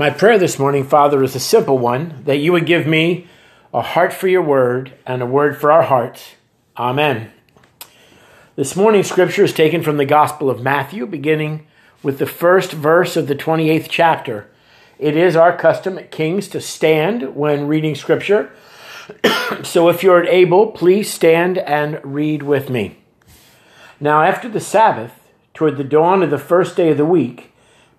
My prayer this morning, Father, is a simple one that you would give me a heart for your word and a word for our hearts. Amen. This morning's scripture is taken from the Gospel of Matthew, beginning with the first verse of the 28th chapter. It is our custom at Kings to stand when reading scripture. so if you're able, please stand and read with me. Now, after the Sabbath, toward the dawn of the first day of the week,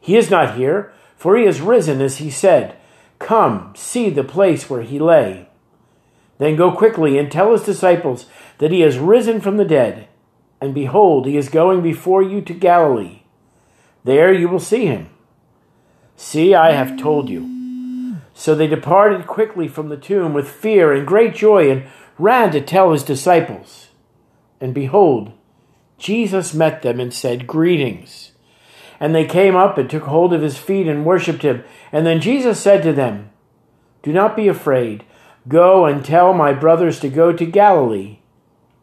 He is not here, for he is risen, as he said. Come, see the place where he lay. Then go quickly and tell his disciples that he has risen from the dead. And behold, he is going before you to Galilee. There you will see him. See, I have told you. So they departed quickly from the tomb with fear and great joy and ran to tell his disciples. And behold, Jesus met them and said, Greetings. And they came up and took hold of his feet and worshipped him. And then Jesus said to them, Do not be afraid. Go and tell my brothers to go to Galilee,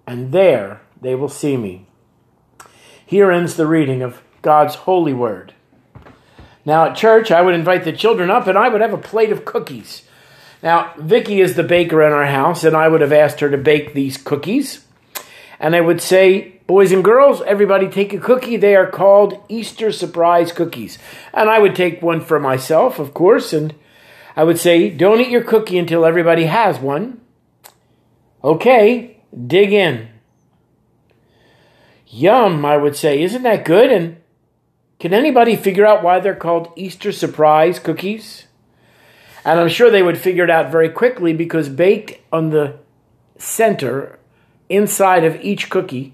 and there they will see me. Here ends the reading of God's holy word. Now, at church, I would invite the children up and I would have a plate of cookies. Now, Vicky is the baker in our house, and I would have asked her to bake these cookies. And I would say, Boys and girls, everybody take a cookie. They are called Easter surprise cookies. And I would take one for myself, of course, and I would say, don't eat your cookie until everybody has one. Okay, dig in. Yum, I would say. Isn't that good? And can anybody figure out why they're called Easter surprise cookies? And I'm sure they would figure it out very quickly because baked on the center inside of each cookie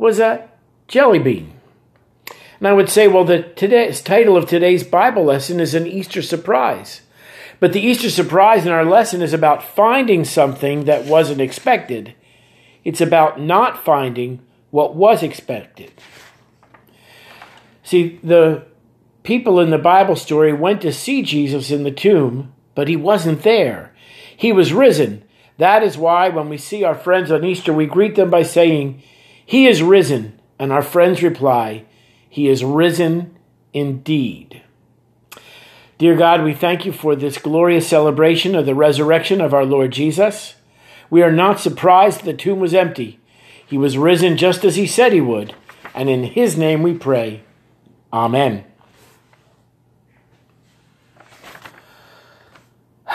was a jelly bean. And I would say, well, the today's title of today's Bible lesson is an Easter surprise. But the Easter surprise in our lesson is about finding something that wasn't expected. It's about not finding what was expected. See, the people in the Bible story went to see Jesus in the tomb, but he wasn't there. He was risen. That is why when we see our friends on Easter, we greet them by saying, he is risen. And our friends reply, He is risen indeed. Dear God, we thank you for this glorious celebration of the resurrection of our Lord Jesus. We are not surprised the tomb was empty. He was risen just as he said he would. And in his name we pray. Amen.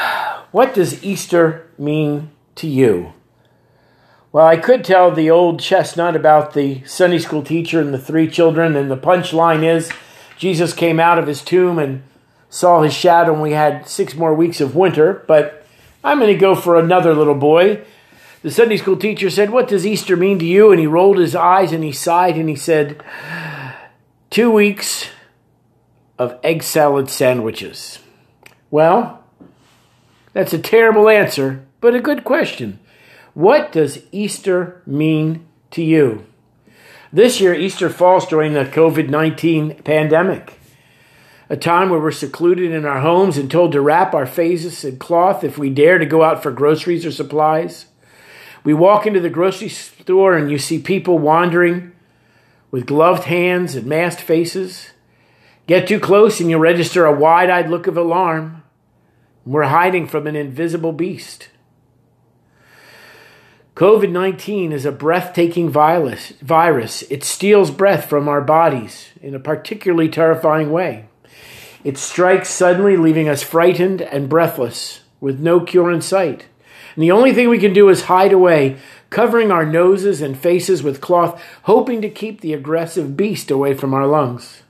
What does Easter mean to you? Well, I could tell the old chestnut about the Sunday school teacher and the three children, and the punchline is Jesus came out of his tomb and saw his shadow, and we had six more weeks of winter. But I'm going to go for another little boy. The Sunday school teacher said, What does Easter mean to you? And he rolled his eyes and he sighed and he said, Two weeks of egg salad sandwiches. Well, that's a terrible answer, but a good question. What does Easter mean to you? This year, Easter falls during the COVID 19 pandemic, a time where we're secluded in our homes and told to wrap our faces in cloth if we dare to go out for groceries or supplies. We walk into the grocery store and you see people wandering with gloved hands and masked faces. Get too close and you register a wide eyed look of alarm. We're hiding from an invisible beast. COVID 19 is a breathtaking virus. virus. It steals breath from our bodies in a particularly terrifying way. It strikes suddenly, leaving us frightened and breathless, with no cure in sight. And the only thing we can do is hide away, covering our noses and faces with cloth, hoping to keep the aggressive beast away from our lungs.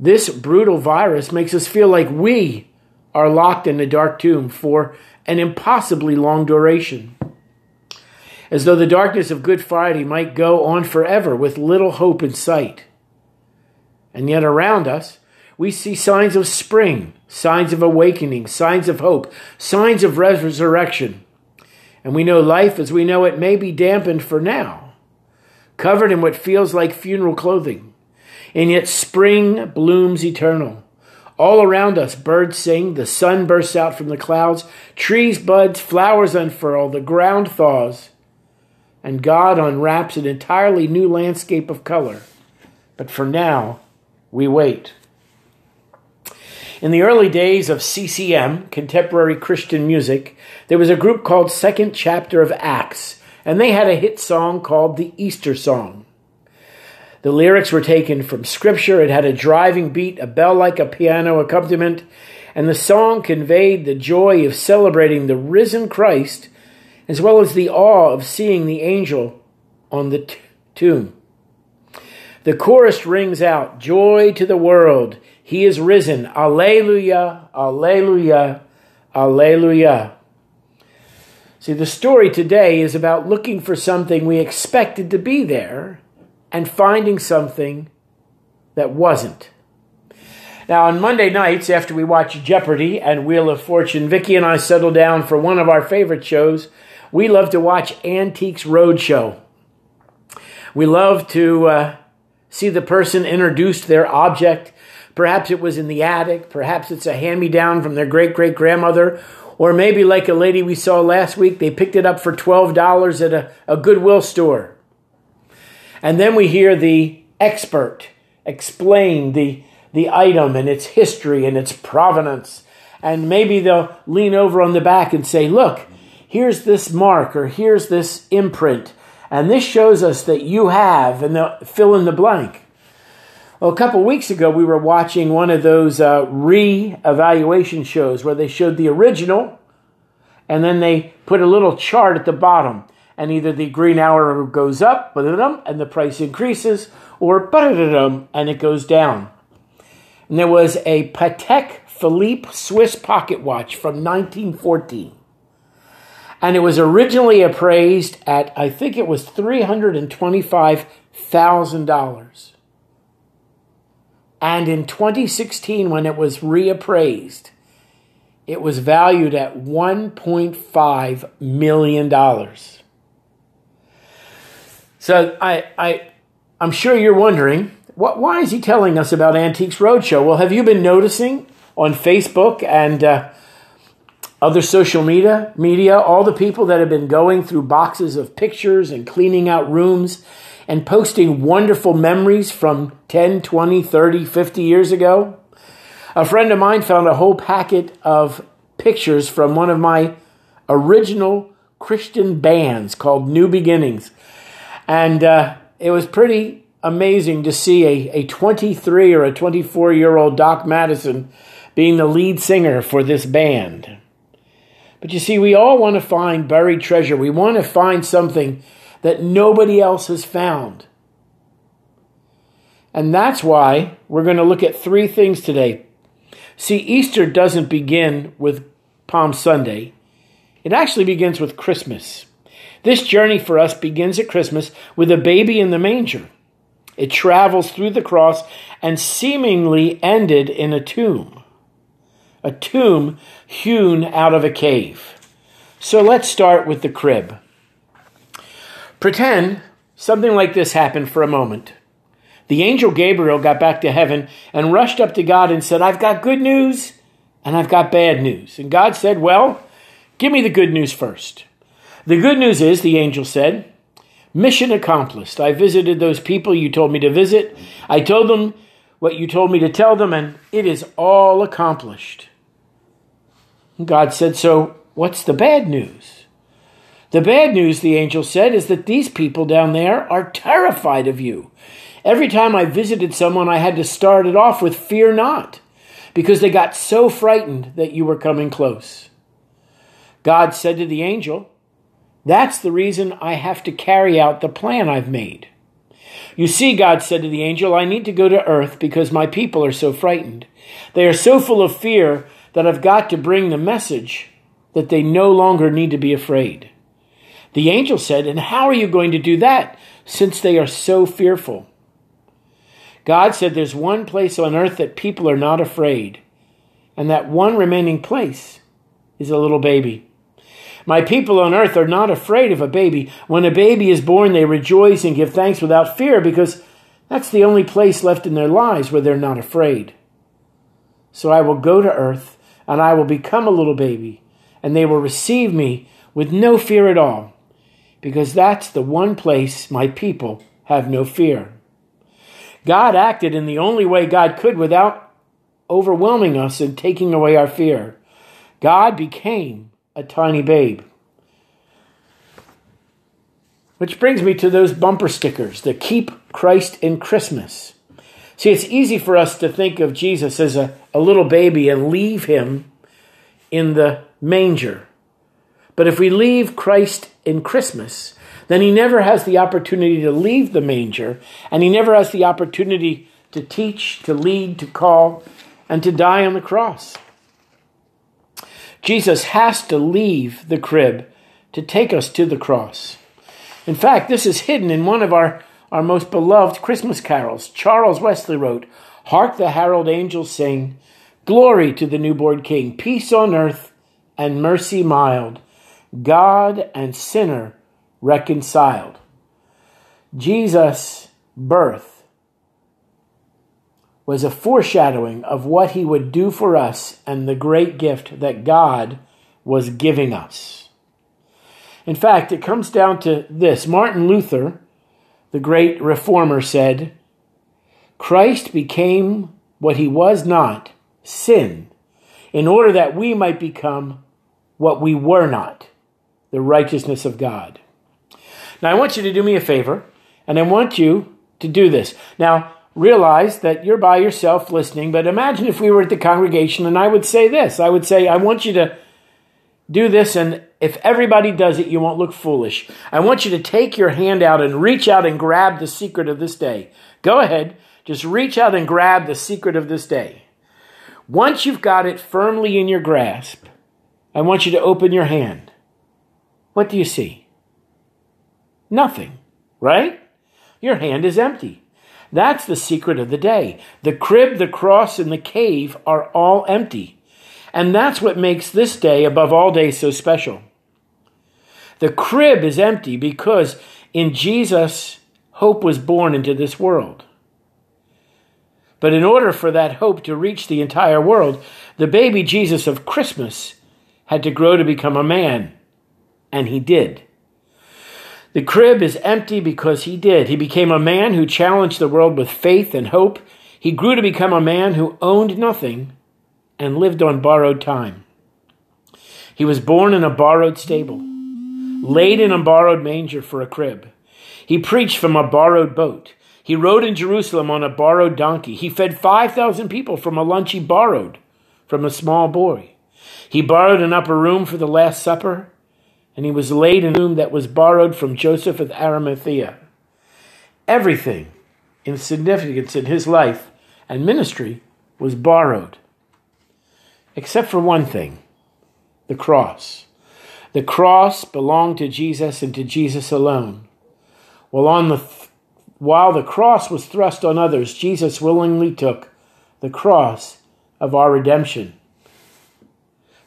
This brutal virus makes us feel like we are locked in a dark tomb for an impossibly long duration as though the darkness of Good Friday might go on forever with little hope in sight. And yet around us, We see signs of spring, signs of awakening, signs of hope, signs of resurrection. And we know life as we know it may be dampened for now, covered in what feels like funeral clothing. And yet spring blooms eternal. All around us, birds sing, the sun bursts out from the clouds, trees buds, flowers unfurl, the ground thaws, and God unwraps an entirely new landscape of color. But for now, we wait. In the early days of CCM, contemporary Christian music, there was a group called Second Chapter of Acts, and they had a hit song called the Easter Song. The lyrics were taken from scripture. It had a driving beat, a bell like a piano accompaniment, and the song conveyed the joy of celebrating the risen Christ as well as the awe of seeing the angel on the t- tomb. The chorus rings out Joy to the world, he is risen. Alleluia, Alleluia, Alleluia. See, the story today is about looking for something we expected to be there and finding something that wasn't. Now, on Monday nights, after we watch Jeopardy and Wheel of Fortune, Vicki and I settle down for one of our favorite shows. We love to watch Antiques Roadshow. We love to uh, see the person introduce their object. Perhaps it was in the attic, perhaps it's a hand me down from their great great grandmother, or maybe like a lady we saw last week, they picked it up for $12 at a, a Goodwill store. And then we hear the expert explain the, the item and its history and its provenance. And maybe they'll lean over on the back and say, Look, here's this mark or here's this imprint. And this shows us that you have, and they'll fill in the blank. Well, a couple weeks ago, we were watching one of those uh, re evaluation shows where they showed the original and then they put a little chart at the bottom and either the green hour goes up and the price increases, or and it goes down. And there was a Patek Philippe Swiss pocket watch from 1914. And it was originally appraised at, I think it was $325,000. And in 2016, when it was reappraised, it was valued at $1.5 million. So I, I, I'm sure you're wondering, what, why is he telling us about Antiques Roadshow? Well, have you been noticing on Facebook and uh, other social media, media, all the people that have been going through boxes of pictures and cleaning out rooms and posting wonderful memories from 10, 20, 30, 50 years ago? A friend of mine found a whole packet of pictures from one of my original Christian bands called New Beginnings. And uh, it was pretty amazing to see a, a 23 or a 24 year old Doc Madison being the lead singer for this band. But you see, we all want to find buried treasure. We want to find something that nobody else has found. And that's why we're going to look at three things today. See, Easter doesn't begin with Palm Sunday, it actually begins with Christmas. This journey for us begins at Christmas with a baby in the manger. It travels through the cross and seemingly ended in a tomb, a tomb hewn out of a cave. So let's start with the crib. Pretend something like this happened for a moment. The angel Gabriel got back to heaven and rushed up to God and said, I've got good news and I've got bad news. And God said, Well, give me the good news first. The good news is, the angel said, mission accomplished. I visited those people you told me to visit. I told them what you told me to tell them, and it is all accomplished. God said, So what's the bad news? The bad news, the angel said, is that these people down there are terrified of you. Every time I visited someone, I had to start it off with fear not, because they got so frightened that you were coming close. God said to the angel, that's the reason I have to carry out the plan I've made. You see, God said to the angel, I need to go to earth because my people are so frightened. They are so full of fear that I've got to bring the message that they no longer need to be afraid. The angel said, And how are you going to do that since they are so fearful? God said there's one place on earth that people are not afraid, and that one remaining place is a little baby. My people on earth are not afraid of a baby. When a baby is born, they rejoice and give thanks without fear because that's the only place left in their lives where they're not afraid. So I will go to earth and I will become a little baby, and they will receive me with no fear at all, because that's the one place my people have no fear. God acted in the only way God could without overwhelming us and taking away our fear. God became a tiny babe. Which brings me to those bumper stickers that keep Christ in Christmas. See, it's easy for us to think of Jesus as a, a little baby and leave him in the manger. But if we leave Christ in Christmas, then he never has the opportunity to leave the manger, and he never has the opportunity to teach, to lead, to call, and to die on the cross. Jesus has to leave the crib to take us to the cross. In fact, this is hidden in one of our, our most beloved Christmas carols. Charles Wesley wrote, Hark the herald angels sing, Glory to the newborn King, peace on earth and mercy mild, God and sinner reconciled. Jesus' birth was a foreshadowing of what he would do for us and the great gift that God was giving us. In fact, it comes down to this Martin Luther, the great reformer, said, Christ became what he was not, sin, in order that we might become what we were not, the righteousness of God. Now, I want you to do me a favor, and I want you to do this. Now, realize that you're by yourself listening, but imagine if we were at the congregation and I would say this I would say, I want you to do this, and if everybody does it, you won't look foolish. I want you to take your hand out and reach out and grab the secret of this day. Go ahead, just reach out and grab the secret of this day. Once you've got it firmly in your grasp, I want you to open your hand. What do you see? Nothing, right? Your hand is empty. That's the secret of the day. The crib, the cross, and the cave are all empty. And that's what makes this day, above all days, so special. The crib is empty because in Jesus, hope was born into this world. But in order for that hope to reach the entire world, the baby Jesus of Christmas had to grow to become a man. And he did. The crib is empty because he did. He became a man who challenged the world with faith and hope. He grew to become a man who owned nothing and lived on borrowed time. He was born in a borrowed stable, laid in a borrowed manger for a crib. He preached from a borrowed boat. He rode in Jerusalem on a borrowed donkey. He fed 5,000 people from a lunch he borrowed from a small boy. He borrowed an upper room for the Last Supper and he was laid in a room that was borrowed from Joseph of Arimathea. Everything in significance in his life and ministry was borrowed, except for one thing the cross. The cross belonged to Jesus and to Jesus alone. While, on the th- while the cross was thrust on others, Jesus willingly took the cross of our redemption.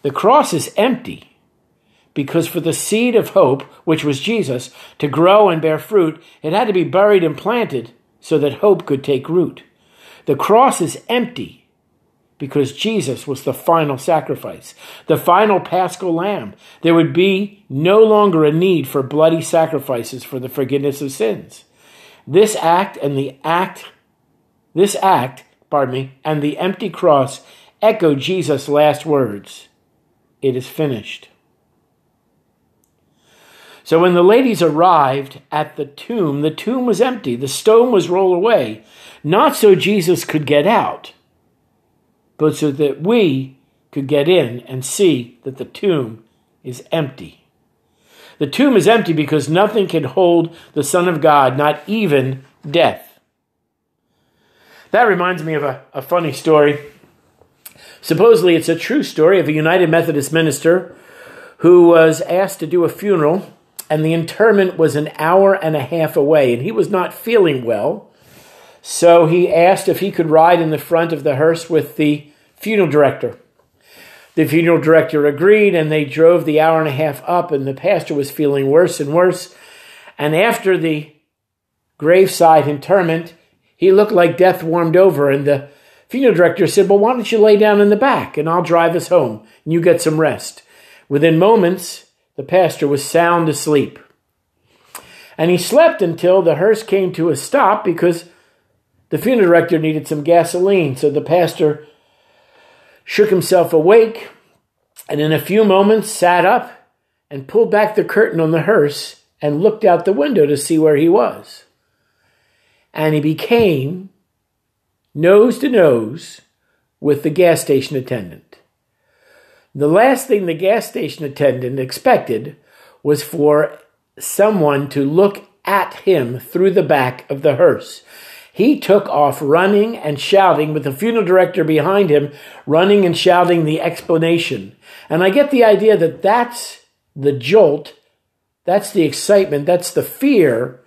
The cross is empty because for the seed of hope, which was Jesus, to grow and bear fruit, it had to be buried and planted so that hope could take root. The cross is empty because Jesus was the final sacrifice, the final paschal lamb. There would be no longer a need for bloody sacrifices for the forgiveness of sins. This act and the act, this act, pardon me, and the empty cross echo Jesus' last words It is finished. So when the ladies arrived at the tomb, the tomb was empty, the stone was rolled away, not so Jesus could get out, but so that we could get in and see that the tomb is empty. The tomb is empty because nothing can hold the Son of God, not even death. That reminds me of a, a funny story. Supposedly, it's a true story of a United Methodist minister who was asked to do a funeral and the interment was an hour and a half away, and he was not feeling well. So he asked if he could ride in the front of the hearse with the funeral director. The funeral director agreed, and they drove the hour and a half up, and the pastor was feeling worse and worse. And after the graveside interment, he looked like death warmed over, and the funeral director said, Well, why don't you lay down in the back, and I'll drive us home, and you get some rest. Within moments, the pastor was sound asleep. And he slept until the hearse came to a stop because the funeral director needed some gasoline. So the pastor shook himself awake and in a few moments sat up and pulled back the curtain on the hearse and looked out the window to see where he was. And he became nose to nose with the gas station attendant. The last thing the gas station attendant expected was for someone to look at him through the back of the hearse. He took off running and shouting with the funeral director behind him, running and shouting the explanation. And I get the idea that that's the jolt, that's the excitement, that's the fear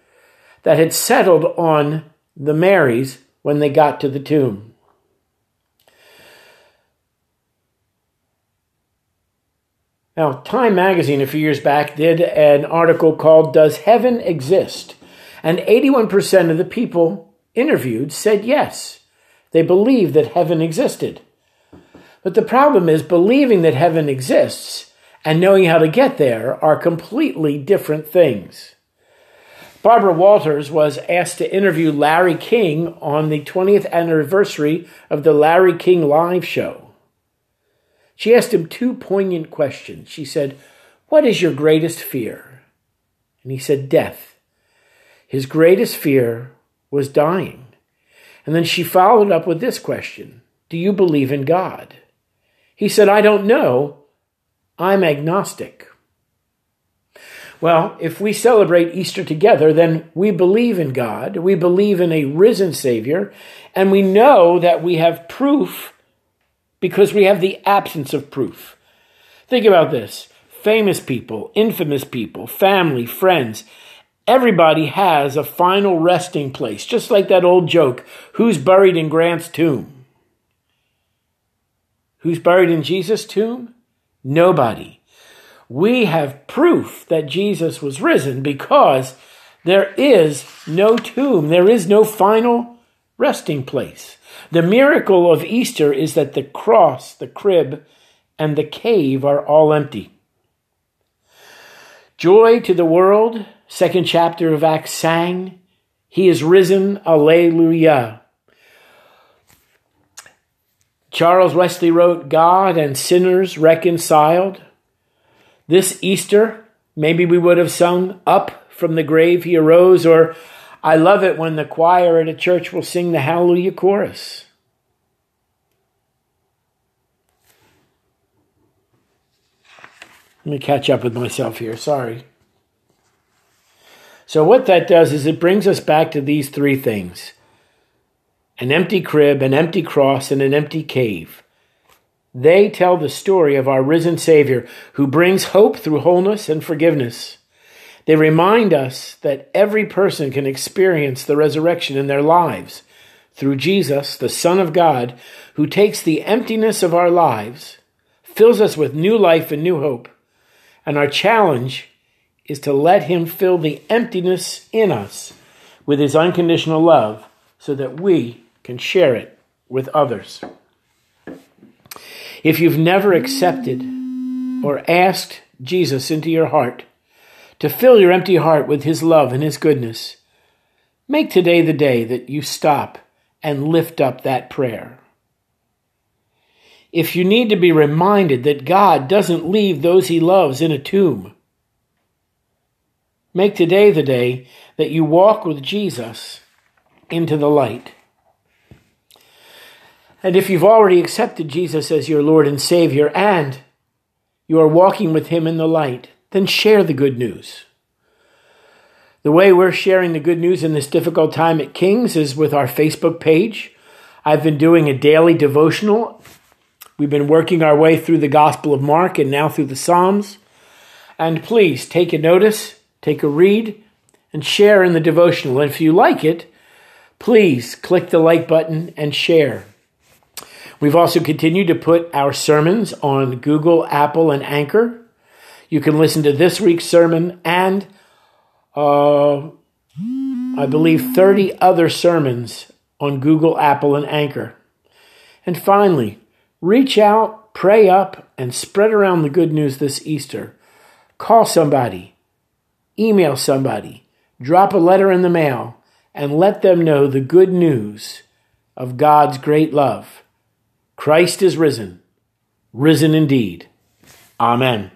that had settled on the Marys when they got to the tomb. Now, Time magazine a few years back did an article called Does Heaven Exist? And 81% of the people interviewed said yes. They believed that heaven existed. But the problem is, believing that heaven exists and knowing how to get there are completely different things. Barbara Walters was asked to interview Larry King on the 20th anniversary of the Larry King Live show. She asked him two poignant questions. She said, What is your greatest fear? And he said, Death. His greatest fear was dying. And then she followed up with this question Do you believe in God? He said, I don't know. I'm agnostic. Well, if we celebrate Easter together, then we believe in God, we believe in a risen Savior, and we know that we have proof because we have the absence of proof. Think about this famous people, infamous people, family, friends. Everybody has a final resting place, just like that old joke who's buried in Grant's tomb? Who's buried in Jesus' tomb? Nobody. We have proof that Jesus was risen because there is no tomb, there is no final resting place. The miracle of Easter is that the cross, the crib, and the cave are all empty. Joy to the world, second chapter of Acts sang, He is risen, Alleluia. Charles Wesley wrote, God and sinners reconciled. This Easter, maybe we would have sung, Up from the grave he arose, or I love it when the choir at a church will sing the Hallelujah chorus. Let me catch up with myself here. Sorry. So, what that does is it brings us back to these three things an empty crib, an empty cross, and an empty cave. They tell the story of our risen Savior who brings hope through wholeness and forgiveness. They remind us that every person can experience the resurrection in their lives through Jesus, the Son of God, who takes the emptiness of our lives, fills us with new life and new hope. And our challenge is to let Him fill the emptiness in us with His unconditional love so that we can share it with others. If you've never accepted or asked Jesus into your heart, to fill your empty heart with His love and His goodness. Make today the day that you stop and lift up that prayer. If you need to be reminded that God doesn't leave those He loves in a tomb, make today the day that you walk with Jesus into the light. And if you've already accepted Jesus as your Lord and Savior and you are walking with Him in the light, then share the good news. The way we're sharing the good news in this difficult time at King's is with our Facebook page. I've been doing a daily devotional. We've been working our way through the Gospel of Mark and now through the Psalms. And please take a notice, take a read, and share in the devotional. And if you like it, please click the like button and share. We've also continued to put our sermons on Google, Apple, and Anchor. You can listen to this week's sermon and uh, I believe 30 other sermons on Google, Apple, and Anchor. And finally, reach out, pray up, and spread around the good news this Easter. Call somebody, email somebody, drop a letter in the mail, and let them know the good news of God's great love. Christ is risen, risen indeed. Amen.